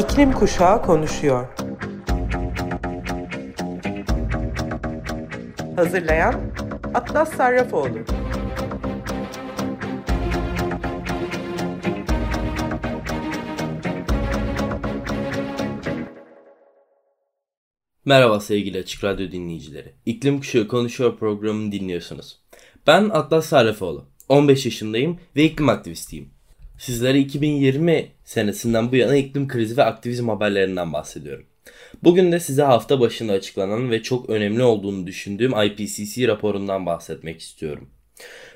İklim Kuşağı konuşuyor. Hazırlayan Atlas Sarrafoğlu. Merhaba sevgili Açık Radyo dinleyicileri. İklim Kuşağı Konuşuyor programını dinliyorsunuz. Ben Atlas Sarrafoğlu. 15 yaşındayım ve iklim aktivistiyim. Sizlere 2020 senesinden bu yana iklim krizi ve aktivizm haberlerinden bahsediyorum. Bugün de size hafta başında açıklanan ve çok önemli olduğunu düşündüğüm IPCC raporundan bahsetmek istiyorum.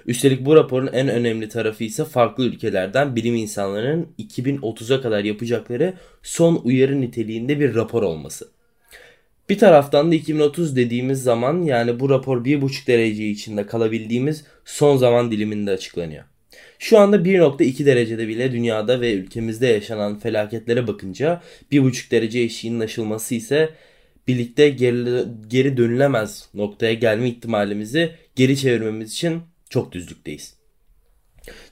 Üstelik bu raporun en önemli tarafı ise farklı ülkelerden bilim insanlarının 2030'a kadar yapacakları son uyarı niteliğinde bir rapor olması. Bir taraftan da 2030 dediğimiz zaman yani bu rapor 1,5 derece içinde kalabildiğimiz son zaman diliminde açıklanıyor. Şu anda 1.2 derecede bile dünyada ve ülkemizde yaşanan felaketlere bakınca 1.5 derece eşiğinin aşılması ise birlikte geri, geri dönülemez noktaya gelme ihtimalimizi geri çevirmemiz için çok düzlükteyiz.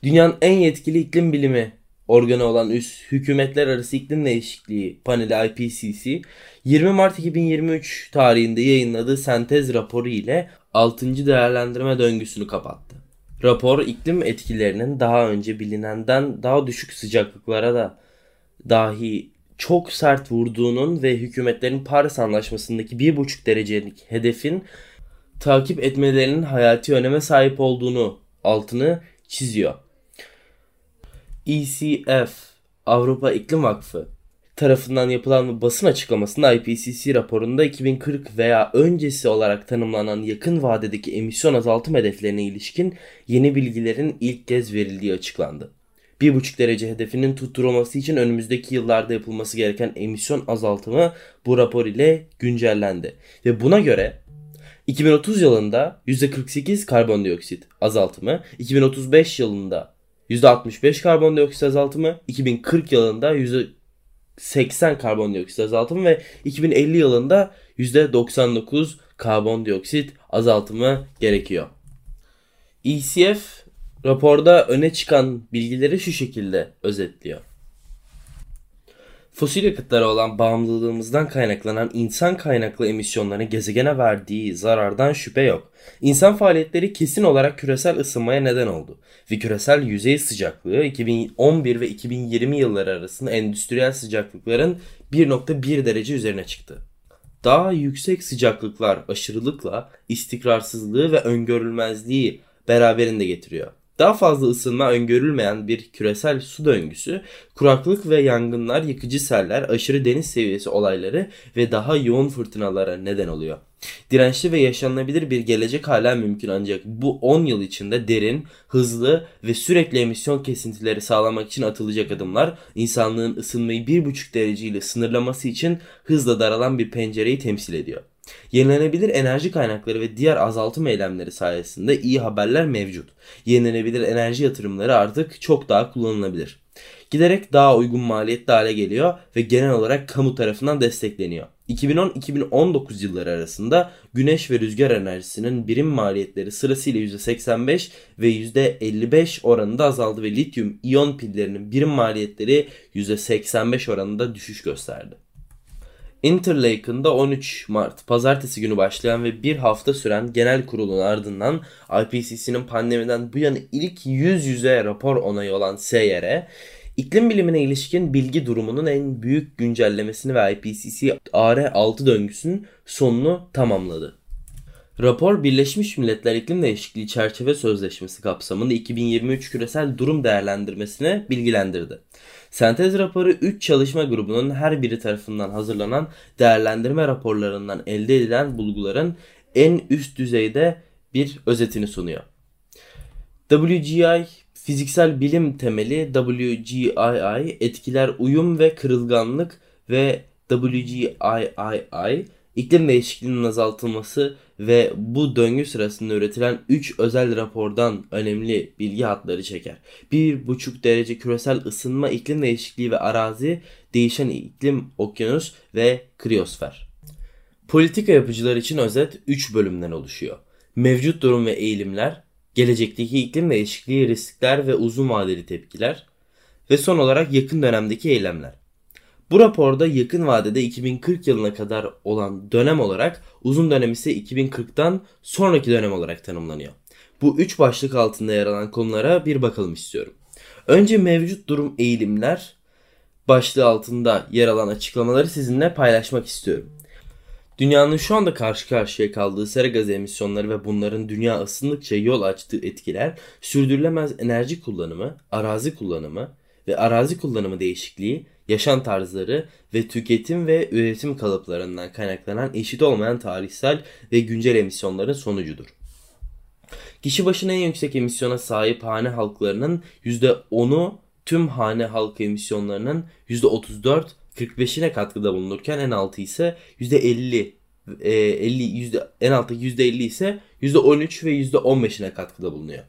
Dünyanın en yetkili iklim bilimi organı olan üst hükümetler arası iklim değişikliği paneli IPCC 20 Mart 2023 tarihinde yayınladığı sentez raporu ile 6. değerlendirme döngüsünü kapattı. Rapor iklim etkilerinin daha önce bilinenden daha düşük sıcaklıklara da dahi çok sert vurduğunun ve hükümetlerin Paris Anlaşması'ndaki 1,5 derecelik hedefin takip etmelerinin hayati öneme sahip olduğunu altını çiziyor. ECF Avrupa İklim Vakfı tarafından yapılan basın açıklamasında IPCC raporunda 2040 veya öncesi olarak tanımlanan yakın vadedeki emisyon azaltım hedeflerine ilişkin yeni bilgilerin ilk kez verildiği açıklandı. 1,5 derece hedefinin tutturulması için önümüzdeki yıllarda yapılması gereken emisyon azaltımı bu rapor ile güncellendi. Ve buna göre 2030 yılında %48 karbondioksit azaltımı, 2035 yılında %65 karbondioksit azaltımı, 2040 yılında 80 karbondioksit azaltımı ve 2050 yılında %99 karbondioksit azaltımı gerekiyor. ECF raporda öne çıkan bilgileri şu şekilde özetliyor. Fosil yakıtlara olan bağımlılığımızdan kaynaklanan insan kaynaklı emisyonların gezegene verdiği zarardan şüphe yok. İnsan faaliyetleri kesin olarak küresel ısınmaya neden oldu ve küresel yüzey sıcaklığı 2011 ve 2020 yılları arasında endüstriyel sıcaklıkların 1.1 derece üzerine çıktı. Daha yüksek sıcaklıklar aşırılıkla istikrarsızlığı ve öngörülmezliği beraberinde getiriyor. Daha fazla ısınma öngörülmeyen bir küresel su döngüsü, kuraklık ve yangınlar, yıkıcı seller, aşırı deniz seviyesi olayları ve daha yoğun fırtınalara neden oluyor. Dirençli ve yaşanabilir bir gelecek hala mümkün ancak bu 10 yıl içinde derin, hızlı ve sürekli emisyon kesintileri sağlamak için atılacak adımlar insanlığın ısınmayı 1,5 derece ile sınırlaması için hızla daralan bir pencereyi temsil ediyor. Yenilenebilir enerji kaynakları ve diğer azaltım eylemleri sayesinde iyi haberler mevcut. Yenilenebilir enerji yatırımları artık çok daha kullanılabilir. Giderek daha uygun maliyetli hale geliyor ve genel olarak kamu tarafından destekleniyor. 2010-2019 yılları arasında güneş ve rüzgar enerjisinin birim maliyetleri sırasıyla %85 ve %55 oranında azaldı ve lityum iyon pillerinin birim maliyetleri %85 oranında düşüş gösterdi. Interlaken'da 13 Mart pazartesi günü başlayan ve bir hafta süren genel kurulun ardından IPCC'nin pandemiden bu yana ilk yüz yüze rapor onayı olan SYR, iklim bilimine ilişkin bilgi durumunun en büyük güncellemesini ve IPCC AR6 döngüsünün sonunu tamamladı. Rapor Birleşmiş Milletler İklim Değişikliği Çerçeve Sözleşmesi kapsamında 2023 küresel durum değerlendirmesine bilgilendirdi. Sentez raporu 3 çalışma grubunun her biri tarafından hazırlanan değerlendirme raporlarından elde edilen bulguların en üst düzeyde bir özetini sunuyor. WGI fiziksel bilim temeli WGII etkiler uyum ve kırılganlık ve WGIII iklim değişikliğinin azaltılması ve bu döngü sırasında üretilen 3 özel rapordan önemli bilgi hatları çeker. 1,5 derece küresel ısınma, iklim değişikliği ve arazi, değişen iklim, okyanus ve kriyosfer. Politika yapıcılar için özet 3 bölümden oluşuyor. Mevcut durum ve eğilimler, gelecekteki iklim değişikliği riskler ve uzun vadeli tepkiler ve son olarak yakın dönemdeki eylemler. Bu raporda yakın vadede 2040 yılına kadar olan dönem olarak uzun dönem ise 2040'tan sonraki dönem olarak tanımlanıyor. Bu üç başlık altında yer alan konulara bir bakalım istiyorum. Önce mevcut durum eğilimler başlığı altında yer alan açıklamaları sizinle paylaşmak istiyorum. Dünyanın şu anda karşı karşıya kaldığı sera gazı emisyonları ve bunların dünya ısındıkça yol açtığı etkiler, sürdürülemez enerji kullanımı, arazi kullanımı ve arazi kullanımı değişikliği, yaşam tarzları ve tüketim ve üretim kalıplarından kaynaklanan eşit olmayan tarihsel ve güncel emisyonların sonucudur. Kişi başına en yüksek emisyona sahip hane halklarının %10'u tüm hane halkı emisyonlarının %34 45'ine katkıda bulunurken en altı ise %50 e, 50 yüzde en altı %50 ise %13 ve %15'ine katkıda bulunuyor.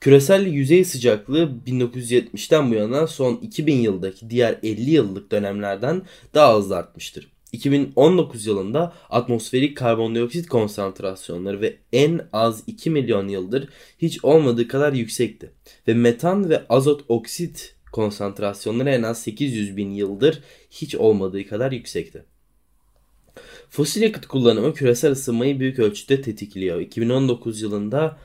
Küresel yüzey sıcaklığı 1970'ten bu yana son 2000 yıldaki diğer 50 yıllık dönemlerden daha hızlı artmıştır. 2019 yılında atmosferik karbondioksit konsantrasyonları ve en az 2 milyon yıldır hiç olmadığı kadar yüksekti. Ve metan ve azot oksit konsantrasyonları en az 800 bin yıldır hiç olmadığı kadar yüksekti. Fosil yakıt kullanımı küresel ısınmayı büyük ölçüde tetikliyor. 2019 yılında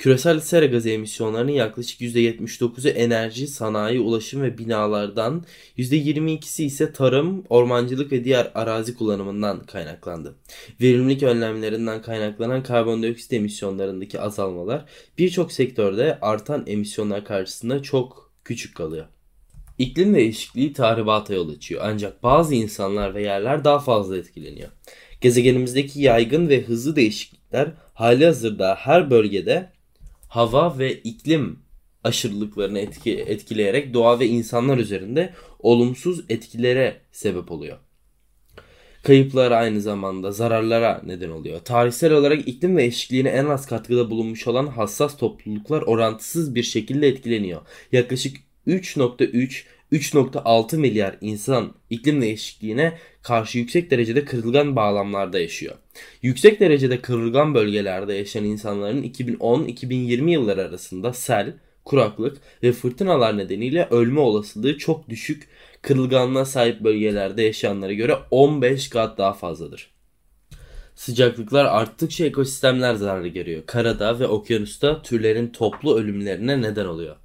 küresel sera gazı emisyonlarının yaklaşık %79'u enerji, sanayi, ulaşım ve binalardan, %22'si ise tarım, ormancılık ve diğer arazi kullanımından kaynaklandı. Verimlilik önlemlerinden kaynaklanan karbondioksit emisyonlarındaki azalmalar birçok sektörde artan emisyonlar karşısında çok küçük kalıyor. İklim değişikliği tahribata yol açıyor ancak bazı insanlar ve yerler daha fazla etkileniyor. Gezegenimizdeki yaygın ve hızlı değişiklikler hali hazırda her bölgede hava ve iklim aşırılıklarını etki, etkileyerek doğa ve insanlar üzerinde olumsuz etkilere sebep oluyor. Kayıplara aynı zamanda zararlara neden oluyor. Tarihsel olarak iklim değişikliğine en az katkıda bulunmuş olan hassas topluluklar orantısız bir şekilde etkileniyor. Yaklaşık 3.3 3.6 milyar insan iklim değişikliğine karşı yüksek derecede kırılgan bağlamlarda yaşıyor. Yüksek derecede kırılgan bölgelerde yaşayan insanların 2010-2020 yılları arasında sel, kuraklık ve fırtınalar nedeniyle ölme olasılığı çok düşük kırılganlığa sahip bölgelerde yaşayanlara göre 15 kat daha fazladır. Sıcaklıklar arttıkça ekosistemler zarar görüyor. Karada ve okyanusta türlerin toplu ölümlerine neden oluyor.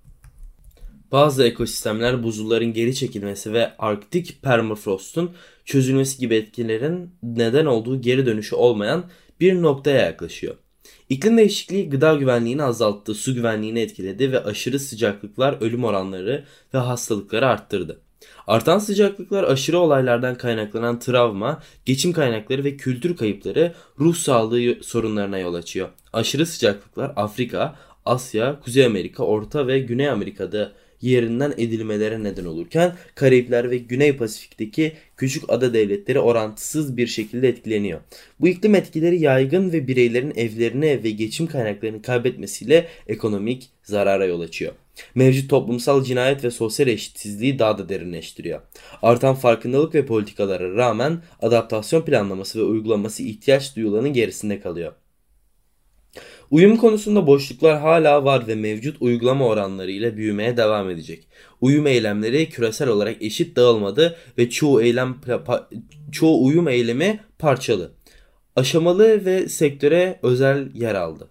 Bazı ekosistemler buzulların geri çekilmesi ve Arktik permafrostun çözülmesi gibi etkilerin neden olduğu geri dönüşü olmayan bir noktaya yaklaşıyor. İklim değişikliği gıda güvenliğini azalttı, su güvenliğini etkiledi ve aşırı sıcaklıklar ölüm oranları ve hastalıkları arttırdı. Artan sıcaklıklar aşırı olaylardan kaynaklanan travma, geçim kaynakları ve kültür kayıpları ruh sağlığı sorunlarına yol açıyor. Aşırı sıcaklıklar Afrika, Asya, Kuzey Amerika, Orta ve Güney Amerika'da yerinden edilmelere neden olurken Karayipler ve Güney Pasifik'teki küçük ada devletleri orantısız bir şekilde etkileniyor. Bu iklim etkileri yaygın ve bireylerin evlerini ve geçim kaynaklarını kaybetmesiyle ekonomik zarara yol açıyor. Mevcut toplumsal cinayet ve sosyal eşitsizliği daha da derinleştiriyor. Artan farkındalık ve politikalara rağmen adaptasyon planlaması ve uygulaması ihtiyaç duyulanın gerisinde kalıyor. Uyum konusunda boşluklar hala var ve mevcut uygulama oranları ile büyümeye devam edecek. Uyum eylemleri küresel olarak eşit dağılmadı ve çoğu eylem çoğu uyum eylemi parçalı. Aşamalı ve sektöre özel yer aldı.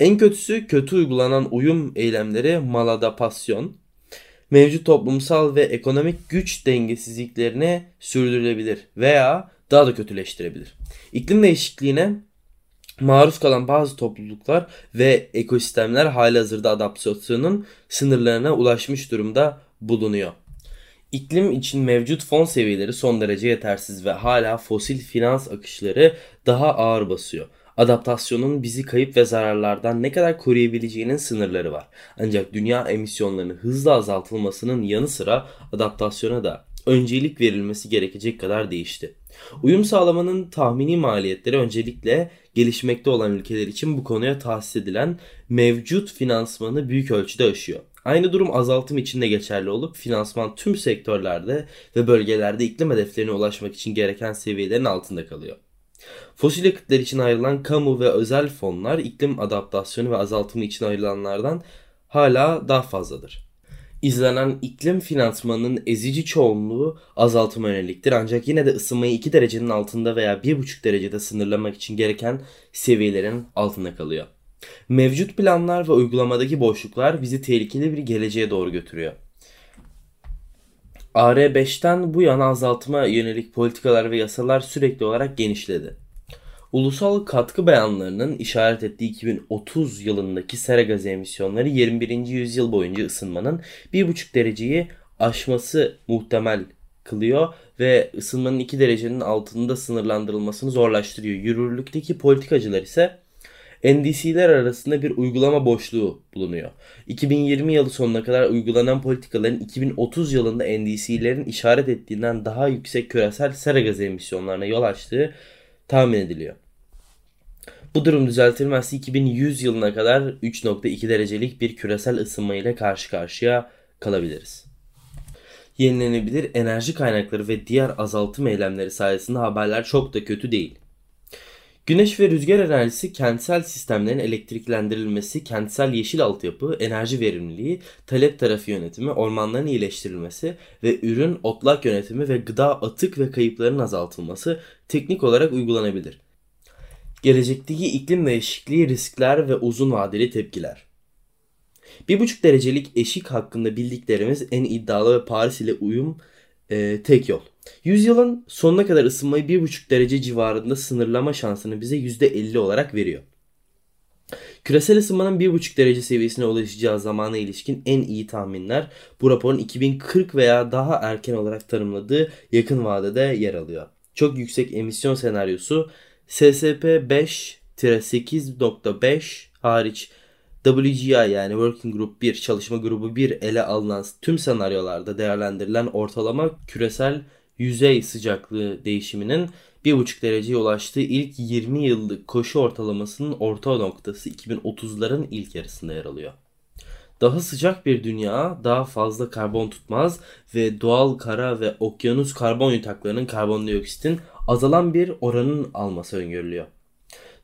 En kötüsü kötü uygulanan uyum eylemleri maladapasyon, mevcut toplumsal ve ekonomik güç dengesizliklerini sürdürülebilir veya daha da kötüleştirebilir. İklim değişikliğine maruz kalan bazı topluluklar ve ekosistemler halihazırda adaptasyonun sınırlarına ulaşmış durumda bulunuyor. İklim için mevcut fon seviyeleri son derece yetersiz ve hala fosil finans akışları daha ağır basıyor. Adaptasyonun bizi kayıp ve zararlardan ne kadar koruyabileceğinin sınırları var. Ancak dünya emisyonlarının hızla azaltılmasının yanı sıra adaptasyona da öncelik verilmesi gerekecek kadar değişti. Uyum sağlamanın tahmini maliyetleri öncelikle gelişmekte olan ülkeler için bu konuya tahsis edilen mevcut finansmanı büyük ölçüde aşıyor. Aynı durum azaltım için de geçerli olup finansman tüm sektörlerde ve bölgelerde iklim hedeflerine ulaşmak için gereken seviyelerin altında kalıyor. Fosil yakıtlar için ayrılan kamu ve özel fonlar iklim adaptasyonu ve azaltımı için ayrılanlardan hala daha fazladır. İzlenen iklim finansmanının ezici çoğunluğu azaltıma yöneliktir ancak yine de ısınmayı 2 derecenin altında veya 1,5 derecede sınırlamak için gereken seviyelerin altında kalıyor. Mevcut planlar ve uygulamadaki boşluklar bizi tehlikeli bir geleceğe doğru götürüyor. AR5'ten bu yana azaltıma yönelik politikalar ve yasalar sürekli olarak genişledi. Ulusal katkı beyanlarının işaret ettiği 2030 yılındaki sera gazı emisyonları 21. yüzyıl boyunca ısınmanın 1,5 dereceyi aşması muhtemel kılıyor ve ısınmanın 2 derecenin altında sınırlandırılmasını zorlaştırıyor. Yürürlükteki politikacılar ise NDC'ler arasında bir uygulama boşluğu bulunuyor. 2020 yılı sonuna kadar uygulanan politikaların 2030 yılında NDC'lerin işaret ettiğinden daha yüksek küresel sera gazı emisyonlarına yol açtığı tahmin ediliyor. Bu durum düzeltilmezse 2100 yılına kadar 3.2 derecelik bir küresel ısınma ile karşı karşıya kalabiliriz. Yenilenebilir enerji kaynakları ve diğer azaltım eylemleri sayesinde haberler çok da kötü değil. Güneş ve rüzgar enerjisi kentsel sistemlerin elektriklendirilmesi, kentsel yeşil altyapı, enerji verimliliği, talep tarafı yönetimi, ormanların iyileştirilmesi ve ürün otlak yönetimi ve gıda atık ve kayıpların azaltılması teknik olarak uygulanabilir. Gelecekteki iklim değişikliği riskler ve uzun vadeli tepkiler. 1,5 derecelik eşik hakkında bildiklerimiz en iddialı ve Paris ile uyum e, tek yol. Yüzyılın sonuna kadar ısınmayı 1,5 derece civarında sınırlama şansını bize %50 olarak veriyor. Küresel ısınmanın 1,5 derece seviyesine ulaşacağı zamana ilişkin en iyi tahminler bu raporun 2040 veya daha erken olarak tanımladığı yakın vadede yer alıyor. Çok yüksek emisyon senaryosu SSP 5-8.5 hariç WGI yani Working Group 1 çalışma grubu 1 ele alınan tüm senaryolarda değerlendirilen ortalama küresel yüzey sıcaklığı değişiminin 1,5 dereceye ulaştığı ilk 20 yıllık koşu ortalamasının orta noktası 2030'ların ilk yarısında yer alıyor. Daha sıcak bir dünya daha fazla karbon tutmaz ve doğal kara ve okyanus karbon yataklarının karbondioksitin azalan bir oranın alması öngörülüyor.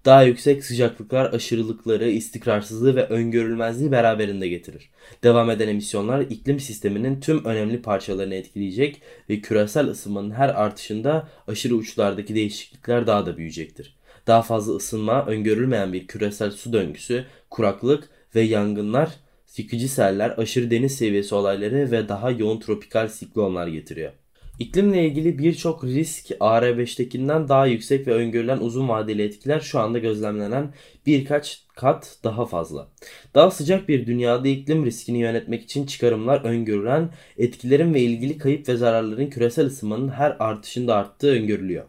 Daha yüksek sıcaklıklar aşırılıkları, istikrarsızlığı ve öngörülmezliği beraberinde getirir. Devam eden emisyonlar iklim sisteminin tüm önemli parçalarını etkileyecek ve küresel ısınmanın her artışında aşırı uçlardaki değişiklikler daha da büyüyecektir. Daha fazla ısınma, öngörülmeyen bir küresel su döngüsü, kuraklık ve yangınlar, yıkıcı seller, aşırı deniz seviyesi olayları ve daha yoğun tropikal siklonlar getiriyor. İklimle ilgili birçok risk AR5'tekinden daha yüksek ve öngörülen uzun vadeli etkiler şu anda gözlemlenen birkaç kat daha fazla. Daha sıcak bir dünyada iklim riskini yönetmek için çıkarımlar öngörülen etkilerin ve ilgili kayıp ve zararların küresel ısınmanın her artışında arttığı öngörülüyor.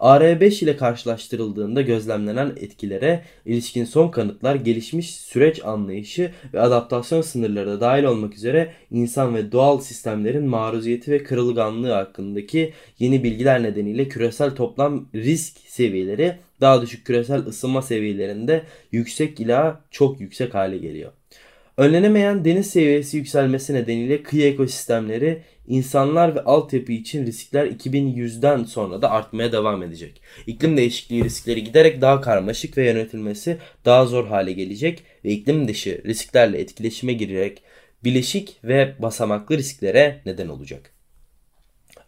AR5 ile karşılaştırıldığında gözlemlenen etkilere ilişkin son kanıtlar gelişmiş süreç anlayışı ve adaptasyon sınırları da dahil olmak üzere insan ve doğal sistemlerin maruziyeti ve kırılganlığı hakkındaki yeni bilgiler nedeniyle küresel toplam risk seviyeleri daha düşük küresel ısınma seviyelerinde yüksek ila çok yüksek hale geliyor. Önlenemeyen deniz seviyesi yükselmesi nedeniyle kıyı ekosistemleri insanlar ve altyapı için riskler 2100'den sonra da artmaya devam edecek. İklim değişikliği riskleri giderek daha karmaşık ve yönetilmesi daha zor hale gelecek ve iklim dışı risklerle etkileşime girerek bileşik ve basamaklı risklere neden olacak.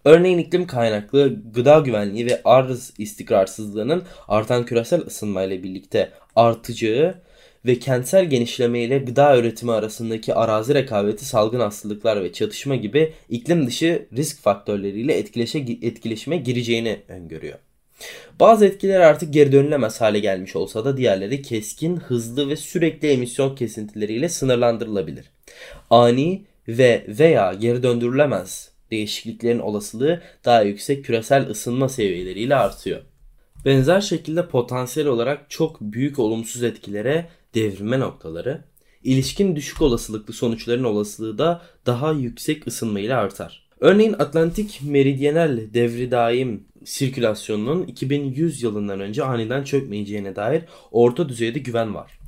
Örneğin iklim kaynaklı gıda güvenliği ve arz istikrarsızlığının artan küresel ısınmayla birlikte artacağı ve kentsel genişleme ile gıda üretimi arasındaki arazi rekabeti, salgın hastalıklar ve çatışma gibi iklim dışı risk faktörleriyle etkileşe, etkileşime gireceğini öngörüyor. Bazı etkiler artık geri dönülemez hale gelmiş olsa da diğerleri keskin, hızlı ve sürekli emisyon kesintileriyle sınırlandırılabilir. Ani ve veya geri döndürülemez değişikliklerin olasılığı daha yüksek küresel ısınma seviyeleriyle artıyor. Benzer şekilde potansiyel olarak çok büyük olumsuz etkilere devrilme noktaları, ilişkin düşük olasılıklı sonuçların olasılığı da daha yüksek ısınma ile artar. Örneğin Atlantik meridyenel devri daim sirkülasyonunun 2100 yılından önce aniden çökmeyeceğine dair orta düzeyde güven var.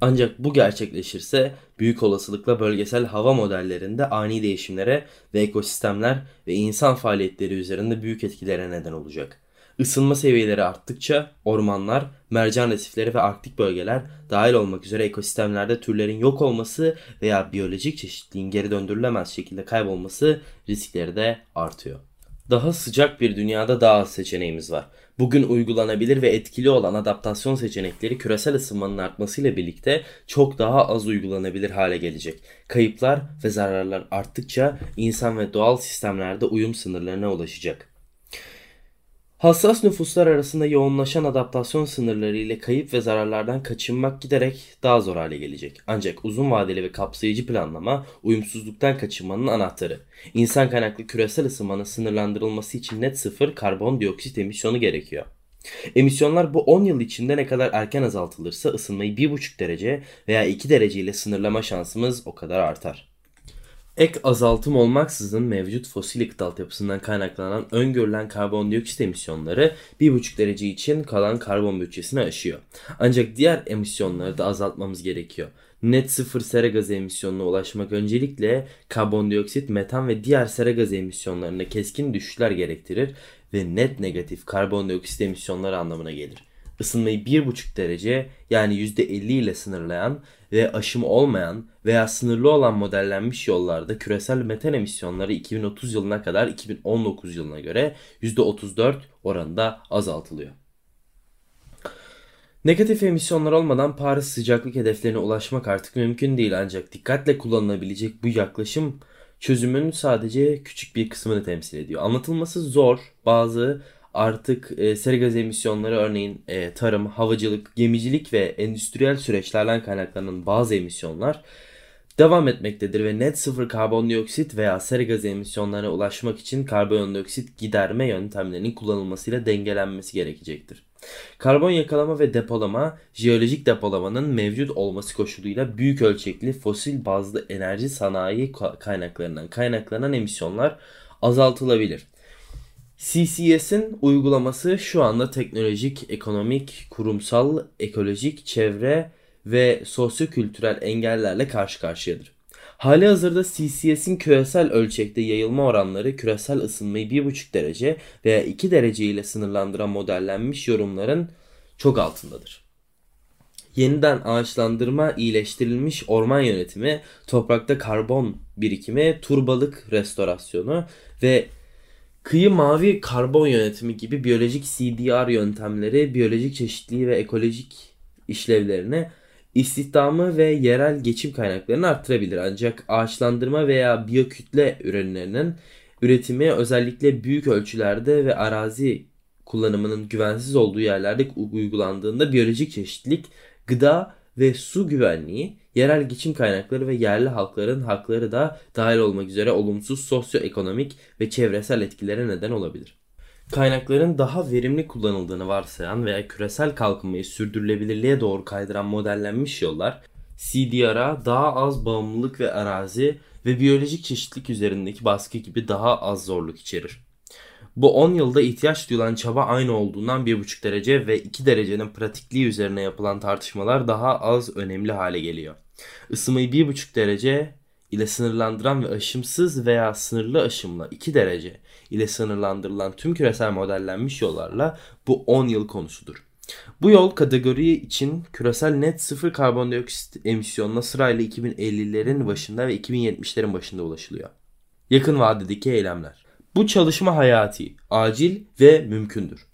Ancak bu gerçekleşirse büyük olasılıkla bölgesel hava modellerinde ani değişimlere ve ekosistemler ve insan faaliyetleri üzerinde büyük etkilere neden olacak. Isınma seviyeleri arttıkça ormanlar, mercan resifleri ve arktik bölgeler dahil olmak üzere ekosistemlerde türlerin yok olması veya biyolojik çeşitliliğin geri döndürülemez şekilde kaybolması riskleri de artıyor. Daha sıcak bir dünyada daha az seçeneğimiz var. Bugün uygulanabilir ve etkili olan adaptasyon seçenekleri küresel ısınmanın artmasıyla birlikte çok daha az uygulanabilir hale gelecek. Kayıplar ve zararlar arttıkça insan ve doğal sistemlerde uyum sınırlarına ulaşacak. Hassas nüfuslar arasında yoğunlaşan adaptasyon sınırları ile kayıp ve zararlardan kaçınmak giderek daha zor hale gelecek. Ancak uzun vadeli ve kapsayıcı planlama uyumsuzluktan kaçınmanın anahtarı. İnsan kaynaklı küresel ısınmanın sınırlandırılması için net sıfır karbondioksit emisyonu gerekiyor. Emisyonlar bu 10 yıl içinde ne kadar erken azaltılırsa ısınmayı 1,5 derece veya 2 derece ile sınırlama şansımız o kadar artar. Ek azaltım olmaksızın mevcut fosil yakıt altyapısından kaynaklanan öngörülen karbondioksit emisyonları 1,5 derece için kalan karbon bütçesini aşıyor. Ancak diğer emisyonları da azaltmamız gerekiyor. Net sıfır sera gazı emisyonuna ulaşmak öncelikle karbondioksit, metan ve diğer sera gazı emisyonlarında keskin düşüşler gerektirir ve net negatif karbondioksit emisyonları anlamına gelir ısınmayı 1,5 derece yani %50 ile sınırlayan ve aşımı olmayan veya sınırlı olan modellenmiş yollarda küresel metan emisyonları 2030 yılına kadar 2019 yılına göre %34 oranında azaltılıyor. Negatif emisyonlar olmadan Paris sıcaklık hedeflerine ulaşmak artık mümkün değil ancak dikkatle kullanılabilecek bu yaklaşım çözümün sadece küçük bir kısmını temsil ediyor. Anlatılması zor, bazı artık e, sera gaz emisyonları örneğin e, tarım, havacılık, gemicilik ve endüstriyel süreçlerden kaynaklanan bazı emisyonlar devam etmektedir ve net sıfır karbondioksit veya sera gazı emisyonlarına ulaşmak için karbondioksit giderme yöntemlerinin kullanılmasıyla dengelenmesi gerekecektir. Karbon yakalama ve depolama, jeolojik depolamanın mevcut olması koşuluyla büyük ölçekli fosil bazlı enerji sanayi kaynaklarından kaynaklanan emisyonlar azaltılabilir. CCS'in uygulaması şu anda teknolojik, ekonomik, kurumsal, ekolojik, çevre ve sosyokültürel engellerle karşı karşıyadır. Hali hazırda CCS'in küresel ölçekte yayılma oranları küresel ısınmayı 1,5 derece veya 2 derece ile sınırlandıran modellenmiş yorumların çok altındadır. Yeniden ağaçlandırma, iyileştirilmiş orman yönetimi, toprakta karbon birikimi, turbalık restorasyonu ve Kıyı mavi karbon yönetimi gibi biyolojik CDR yöntemleri biyolojik çeşitliliği ve ekolojik işlevlerini istihdamı ve yerel geçim kaynaklarını arttırabilir. Ancak ağaçlandırma veya biyokütle ürünlerinin üretimi özellikle büyük ölçülerde ve arazi kullanımının güvensiz olduğu yerlerde uygulandığında biyolojik çeşitlilik, gıda ve su güvenliği, yerel geçim kaynakları ve yerli halkların hakları da dahil olmak üzere olumsuz sosyoekonomik ve çevresel etkilere neden olabilir. Kaynakların daha verimli kullanıldığını varsayan veya küresel kalkınmayı sürdürülebilirliğe doğru kaydıran modellenmiş yollar CDR'a daha az bağımlılık ve arazi ve biyolojik çeşitlilik üzerindeki baskı gibi daha az zorluk içerir. Bu 10 yılda ihtiyaç duyulan çaba aynı olduğundan 1,5 derece ve 2 derecenin pratikliği üzerine yapılan tartışmalar daha az önemli hale geliyor. Isınmayı 1,5 derece ile sınırlandıran ve aşımsız veya sınırlı aşımla 2 derece ile sınırlandırılan tüm küresel modellenmiş yollarla bu 10 yıl konusudur. Bu yol kategori için küresel net sıfır karbondioksit emisyonuna sırayla 2050'lerin başında ve 2070'lerin başında ulaşılıyor. Yakın vadedeki eylemler. Bu çalışma hayati, acil ve mümkündür.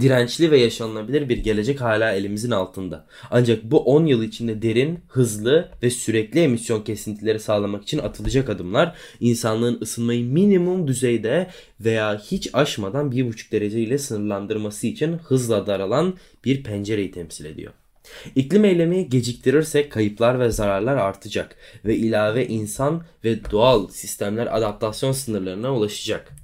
Dirençli ve yaşanılabilir bir gelecek hala elimizin altında. Ancak bu 10 yıl içinde derin, hızlı ve sürekli emisyon kesintileri sağlamak için atılacak adımlar insanlığın ısınmayı minimum düzeyde veya hiç aşmadan 1,5 derece ile sınırlandırması için hızla daralan bir pencereyi temsil ediyor. İklim eylemi geciktirirsek kayıplar ve zararlar artacak ve ilave insan ve doğal sistemler adaptasyon sınırlarına ulaşacak.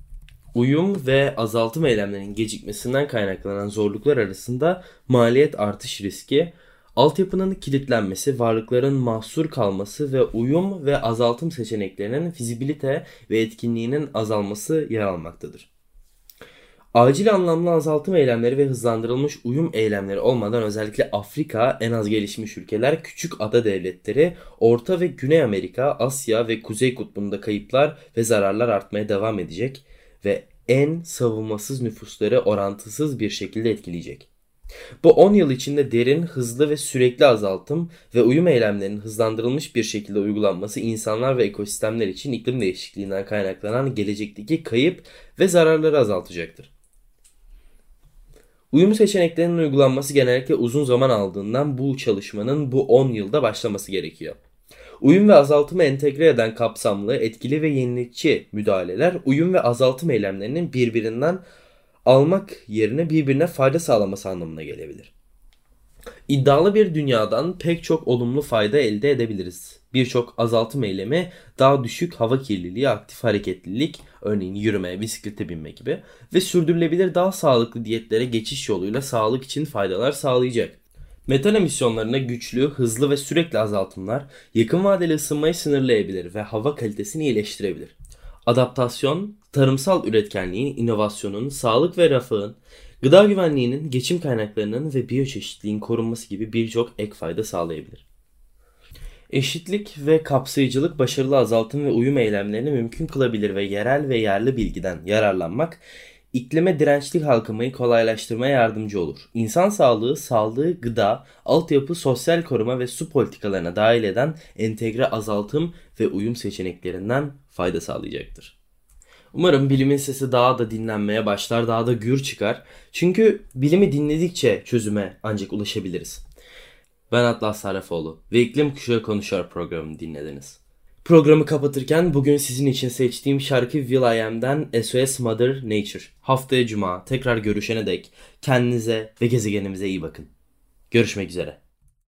Uyum ve azaltım eylemlerinin gecikmesinden kaynaklanan zorluklar arasında maliyet artış riski, altyapının kilitlenmesi, varlıkların mahsur kalması ve uyum ve azaltım seçeneklerinin fizibilite ve etkinliğinin azalması yer almaktadır. Acil anlamlı azaltım eylemleri ve hızlandırılmış uyum eylemleri olmadan özellikle Afrika, en az gelişmiş ülkeler, küçük ada devletleri, Orta ve Güney Amerika, Asya ve Kuzey Kutbu'nda kayıplar ve zararlar artmaya devam edecek ve en savunmasız nüfusları orantısız bir şekilde etkileyecek. Bu 10 yıl içinde derin, hızlı ve sürekli azaltım ve uyum eylemlerinin hızlandırılmış bir şekilde uygulanması insanlar ve ekosistemler için iklim değişikliğinden kaynaklanan gelecekteki kayıp ve zararları azaltacaktır. Uyum seçeneklerinin uygulanması genellikle uzun zaman aldığından bu çalışmanın bu 10 yılda başlaması gerekiyor. Uyum ve azaltımı entegre eden kapsamlı, etkili ve yenilikçi müdahaleler uyum ve azaltım eylemlerinin birbirinden almak yerine birbirine fayda sağlaması anlamına gelebilir. İddialı bir dünyadan pek çok olumlu fayda elde edebiliriz. Birçok azaltım eylemi daha düşük hava kirliliği, aktif hareketlilik, örneğin yürüme, bisiklete binme gibi ve sürdürülebilir daha sağlıklı diyetlere geçiş yoluyla sağlık için faydalar sağlayacak. Metal emisyonlarına güçlü, hızlı ve sürekli azaltımlar yakın vadeli ısınmayı sınırlayabilir ve hava kalitesini iyileştirebilir. Adaptasyon, tarımsal üretkenliğin, inovasyonun, sağlık ve refahın, gıda güvenliğinin, geçim kaynaklarının ve biyoçeşitliliğin korunması gibi birçok ek fayda sağlayabilir. Eşitlik ve kapsayıcılık başarılı azaltım ve uyum eylemlerini mümkün kılabilir ve yerel ve yerli bilgiden yararlanmak iklime dirençli kalkınmayı kolaylaştırmaya yardımcı olur. İnsan sağlığı, sağlığı, gıda, altyapı, sosyal koruma ve su politikalarına dahil eden entegre azaltım ve uyum seçeneklerinden fayda sağlayacaktır. Umarım bilimin sesi daha da dinlenmeye başlar, daha da gür çıkar. Çünkü bilimi dinledikçe çözüme ancak ulaşabiliriz. Ben Atlas Sarrafoğlu ve İklim Kuşağı Konuşuyor programını dinlediniz. Programı kapatırken bugün sizin için seçtiğim şarkı Will I Am'den SOS Mother Nature. Haftaya cuma tekrar görüşene dek kendinize ve gezegenimize iyi bakın. Görüşmek üzere.